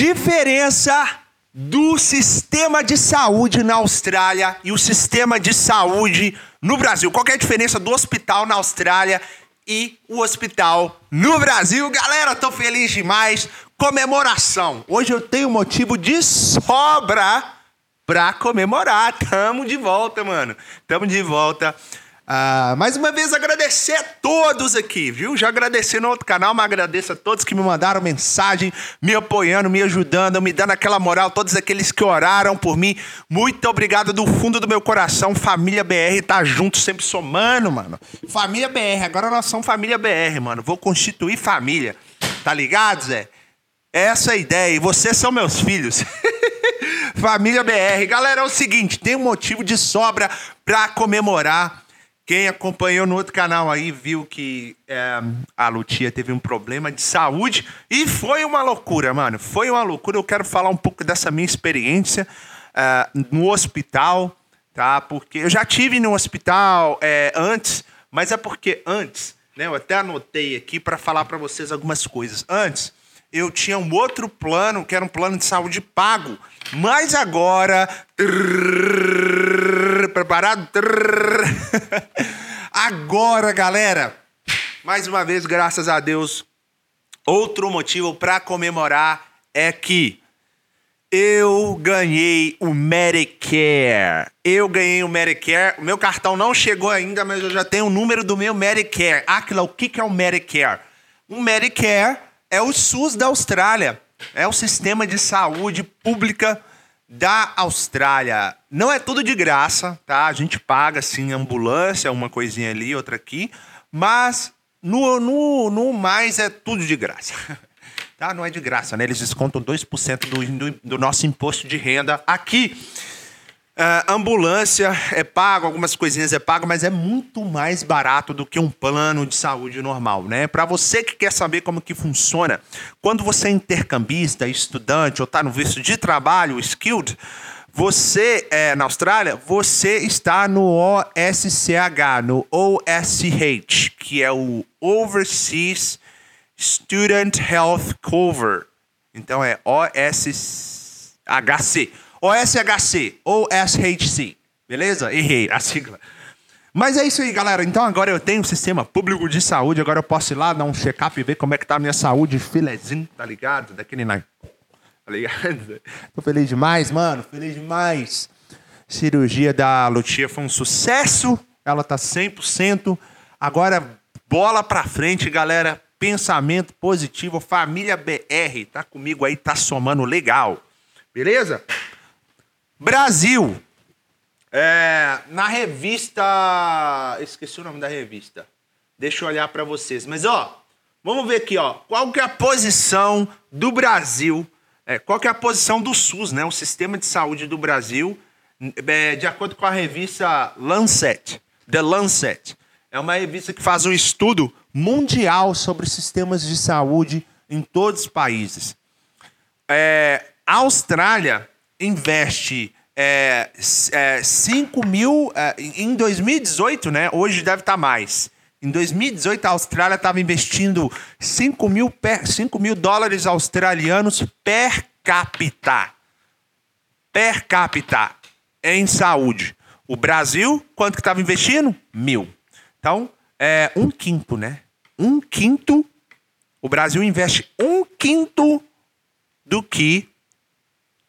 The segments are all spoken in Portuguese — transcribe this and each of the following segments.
Diferença do sistema de saúde na Austrália e o sistema de saúde no Brasil. Qual é a diferença do hospital na Austrália e o hospital no Brasil? Galera, tô feliz demais. Comemoração. Hoje eu tenho motivo de sobra pra comemorar. Tamo de volta, mano. Tamo de volta. Ah, mais uma vez agradecer a todos aqui, viu? Já agradeci no outro canal, mas agradeço a todos que me mandaram mensagem, me apoiando, me ajudando, me dando aquela moral, todos aqueles que oraram por mim. Muito obrigado do fundo do meu coração. Família BR tá junto, sempre somando, mano. Família BR, agora nós somos família BR, mano. Vou constituir família. Tá ligado, Zé? Essa é a ideia. E vocês são meus filhos. família BR. Galera, é o seguinte, tem um motivo de sobra pra comemorar quem acompanhou no outro canal aí viu que é, a Lutia teve um problema de saúde e foi uma loucura, mano. Foi uma loucura. Eu quero falar um pouco dessa minha experiência é, no hospital, tá? Porque eu já tive no hospital é, antes, mas é porque antes, né? Eu até anotei aqui para falar para vocês algumas coisas. Antes, eu tinha um outro plano, que era um plano de saúde pago. Mas agora. Trrr, preparado? Trrr, agora, galera, mais uma vez, graças a Deus, outro motivo para comemorar é que eu ganhei o Medicare. Eu ganhei o Medicare. O meu cartão não chegou ainda, mas eu já tenho o número do meu Medicare. Aquila, o que é o Medicare? O Medicare é o SUS da Austrália. É o sistema de saúde pública da Austrália. Não é tudo de graça, tá? A gente paga, assim, ambulância, uma coisinha ali, outra aqui. Mas no, no, no mais é tudo de graça. tá? Não é de graça, né? Eles descontam 2% do, do, do nosso imposto de renda aqui. Uh, ambulância é pago, algumas coisinhas é pago, mas é muito mais barato do que um plano de saúde normal, né? Para você que quer saber como que funciona, quando você é intercambista, estudante ou está no visto de trabalho, skilled, você é na Austrália, você está no OSCH, no OSH, que é o Overseas Student Health Cover. Então é OSHC. OSHC ou SHC. Beleza? Errei a sigla. Mas é isso aí, galera. Então agora eu tenho um sistema público de saúde. Agora eu posso ir lá dar um check-up e ver como é que tá a minha saúde. Filezinho, tá ligado? Daquele night. Tá ligado? Tô feliz demais, mano. Feliz demais. Cirurgia da Lutia foi um sucesso. Ela tá 100%. Agora, bola pra frente, galera. Pensamento positivo. Família BR. Tá comigo aí, tá somando legal. Beleza? Brasil. É, na revista. Esqueci o nome da revista. Deixa eu olhar para vocês. Mas, ó, vamos ver aqui, ó. Qual que é a posição do Brasil? É, qual que é a posição do SUS, né? O sistema de saúde do Brasil, é, de acordo com a revista Lancet. The Lancet. É uma revista que faz um estudo mundial sobre sistemas de saúde em todos os países. É, a Austrália investe é, é, 5 mil. É, em 2018, né? Hoje deve estar tá mais. Em 2018, a Austrália estava investindo 5 mil, per, 5 mil dólares australianos per capita. Per capita em saúde. O Brasil, quanto que estava investindo? Mil. Então, é um quinto, né? Um quinto. O Brasil investe um quinto do que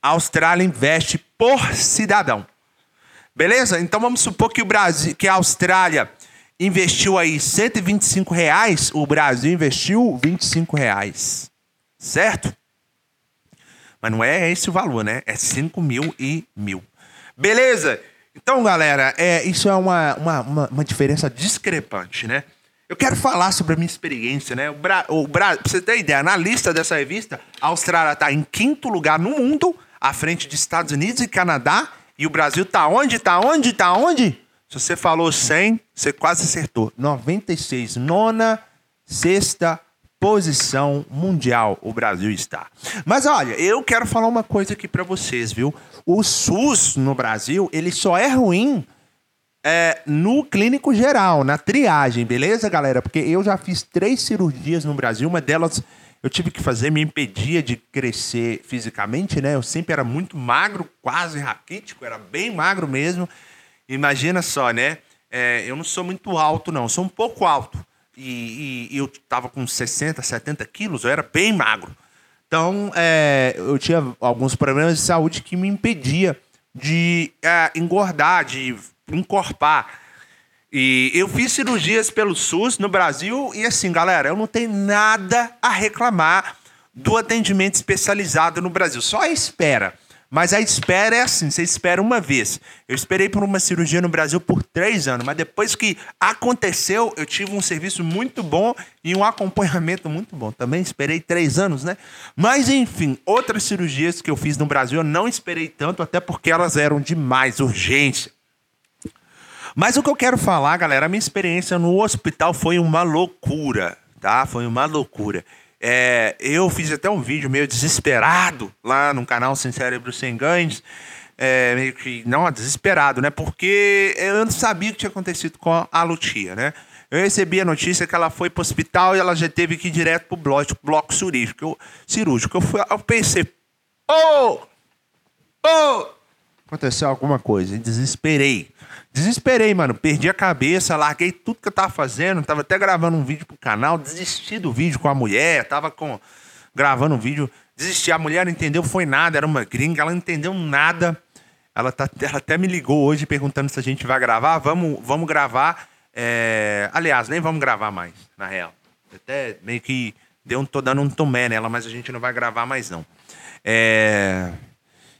a Austrália investe por cidadão. Beleza? Então vamos supor que o Brasil, que a Austrália investiu aí 125 reais, o Brasil investiu 25 reais. Certo? Mas não é esse o valor, né? É 5 mil e mil. Beleza? Então, galera, é, isso é uma, uma, uma, uma diferença discrepante, né? Eu quero falar sobre a minha experiência, né? O Bra... O Bra... Pra você ter ideia, na lista dessa revista, a Austrália está em quinto lugar no mundo à frente de Estados Unidos e Canadá. E o Brasil tá onde? Tá onde? Tá onde? Se você falou 100, você quase acertou. 96, nona, sexta posição mundial o Brasil está. Mas olha, eu quero falar uma coisa aqui para vocês, viu? O SUS no Brasil, ele só é ruim é, no clínico geral, na triagem, beleza, galera? Porque eu já fiz três cirurgias no Brasil, uma delas eu tive que fazer me impedia de crescer fisicamente, né? Eu sempre era muito magro, quase raquítico, era bem magro mesmo. Imagina só, né? É, eu não sou muito alto, não, sou um pouco alto. E, e, e eu tava com 60, 70 quilos, eu era bem magro. Então, é, eu tinha alguns problemas de saúde que me impedia de é, engordar, de encorpar. E eu fiz cirurgias pelo SUS no Brasil e assim, galera, eu não tenho nada a reclamar do atendimento especializado no Brasil. Só a espera. Mas a espera é assim, você espera uma vez. Eu esperei por uma cirurgia no Brasil por três anos, mas depois que aconteceu, eu tive um serviço muito bom e um acompanhamento muito bom. Também esperei três anos, né? Mas enfim, outras cirurgias que eu fiz no Brasil eu não esperei tanto, até porque elas eram de mais urgência. Mas o que eu quero falar, galera, a minha experiência no hospital foi uma loucura, tá? Foi uma loucura. É, eu fiz até um vídeo meio desesperado lá no canal Sem Cérebro Sem Ganhos. É, meio que, não, desesperado, né? Porque eu não sabia o que tinha acontecido com a Lutia, né? Eu recebi a notícia que ela foi para o hospital e ela já teve que ir direto para o bloco, bloco cirúrgico. Eu, cirúrgico. Eu, fui, eu pensei, oh! Oh! Aconteceu alguma coisa, e desesperei. Desesperei, mano. Perdi a cabeça, larguei tudo que eu tava fazendo. Tava até gravando um vídeo pro canal, desisti do vídeo com a mulher, tava com gravando um vídeo, desisti. A mulher não entendeu, foi nada, era uma gringa, ela não entendeu nada. Ela, tá, ela até me ligou hoje perguntando se a gente vai gravar. Vamos, vamos gravar. É... Aliás, nem vamos gravar mais, na real. Até meio que deu um, tô dando um tomé nela, mas a gente não vai gravar mais, não. É...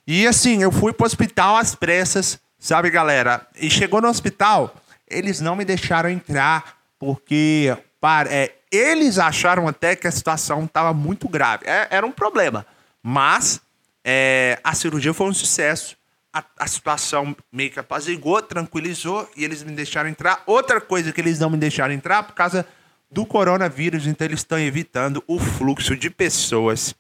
E assim, eu fui pro hospital às pressas Sabe, galera? E chegou no hospital, eles não me deixaram entrar porque para, é, eles acharam até que a situação estava muito grave. É, era um problema. Mas é, a cirurgia foi um sucesso. A, a, situação meio que apazigou, tranquilizou e eles me deixaram entrar. Outra coisa que eles não me deixaram entrar por causa do coronavírus, então eles estão evitando o fluxo de pessoas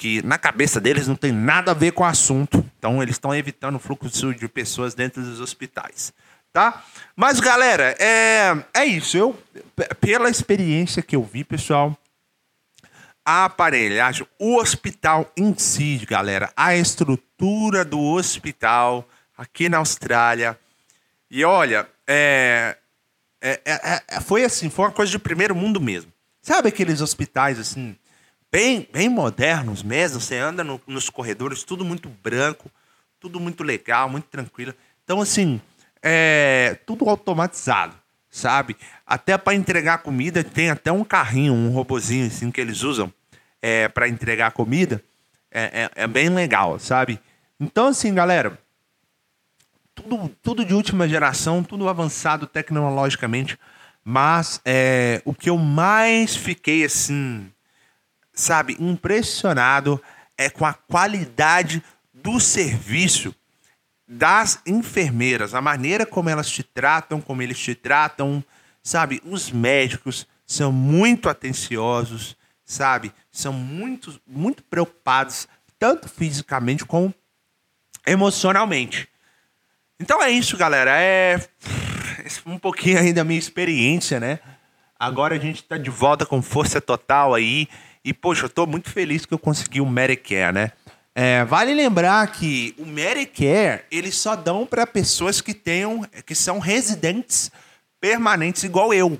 que na cabeça deles não tem nada a ver com o assunto. Então eles estão evitando o fluxo de pessoas dentro dos hospitais, tá? Mas galera, é, é isso. Eu pela experiência que eu vi, pessoal, a aparelhagem, o hospital em si, galera, a estrutura do hospital aqui na Austrália. E olha, é, é, é, é foi assim, foi uma coisa de primeiro mundo mesmo. Sabe aqueles hospitais assim, bem, bem modernos mesmo. Você anda no, nos corredores, tudo muito branco, tudo muito legal, muito tranquilo. Então, assim, é tudo automatizado, sabe? Até para entregar comida, tem até um carrinho, um robozinho assim que eles usam é, para entregar comida. É, é, é, bem legal, sabe? Então, assim, galera, tudo, tudo de última geração, tudo avançado tecnologicamente. Mas é, o que eu mais fiquei assim sabe, impressionado é com a qualidade do serviço das enfermeiras, a maneira como elas te tratam, como eles te tratam, sabe? Os médicos são muito atenciosos, sabe? São muito, muito preocupados, tanto fisicamente como emocionalmente. Então é isso, galera. É um pouquinho aí da minha experiência, né? Agora a gente tá de volta com força total aí. E, poxa, eu tô muito feliz que eu consegui o Medicare, né? É, vale lembrar que o Medicare, eles só dão para pessoas que tenham, que são residentes permanentes igual eu,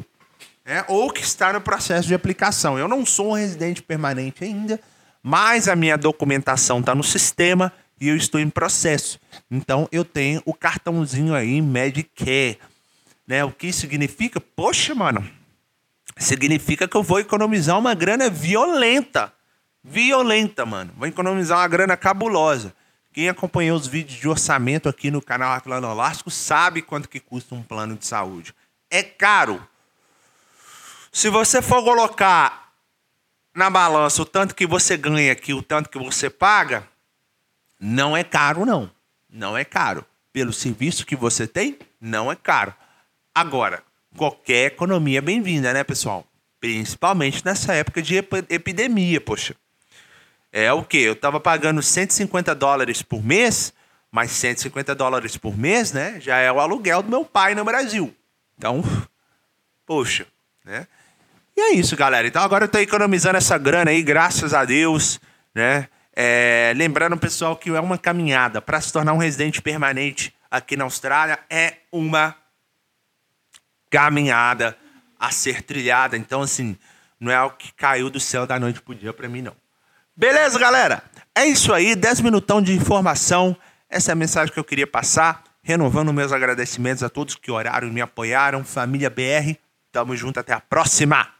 né? ou que está no processo de aplicação. Eu não sou um residente permanente ainda, mas a minha documentação está no sistema e eu estou em processo. Então eu tenho o cartãozinho aí Medicare, né? O que significa? Poxa, mano, significa que eu vou economizar uma grana violenta. Violenta, mano. Vou economizar uma grana cabulosa. Quem acompanhou os vídeos de orçamento aqui no canal Atlano Elástico sabe quanto que custa um plano de saúde. É caro. Se você for colocar na balança o tanto que você ganha aqui, o tanto que você paga, não é caro, não. Não é caro. Pelo serviço que você tem, não é caro. Agora, qualquer economia é bem-vinda, né, pessoal? Principalmente nessa época de ep epidemia, poxa. É o quê? Eu tava pagando 150 dólares por mês, mas 150 dólares por mês, né? Já é o aluguel do meu pai no Brasil. Então, poxa, né? E é isso, galera. Então agora eu tô economizando essa grana aí, graças a Deus, né? É, lembrando, pessoal, que é uma caminhada para se tornar um residente permanente aqui na Austrália é uma caminhada a ser trilhada. Então, assim, não é algo que caiu do céu da noite pro dia para mim, não. Beleza, galera? É isso aí, 10 minutão de informação. Essa é a mensagem que eu queria passar. Renovando meus agradecimentos a todos que oraram e me apoiaram. Família BR, tamo junto, até a próxima!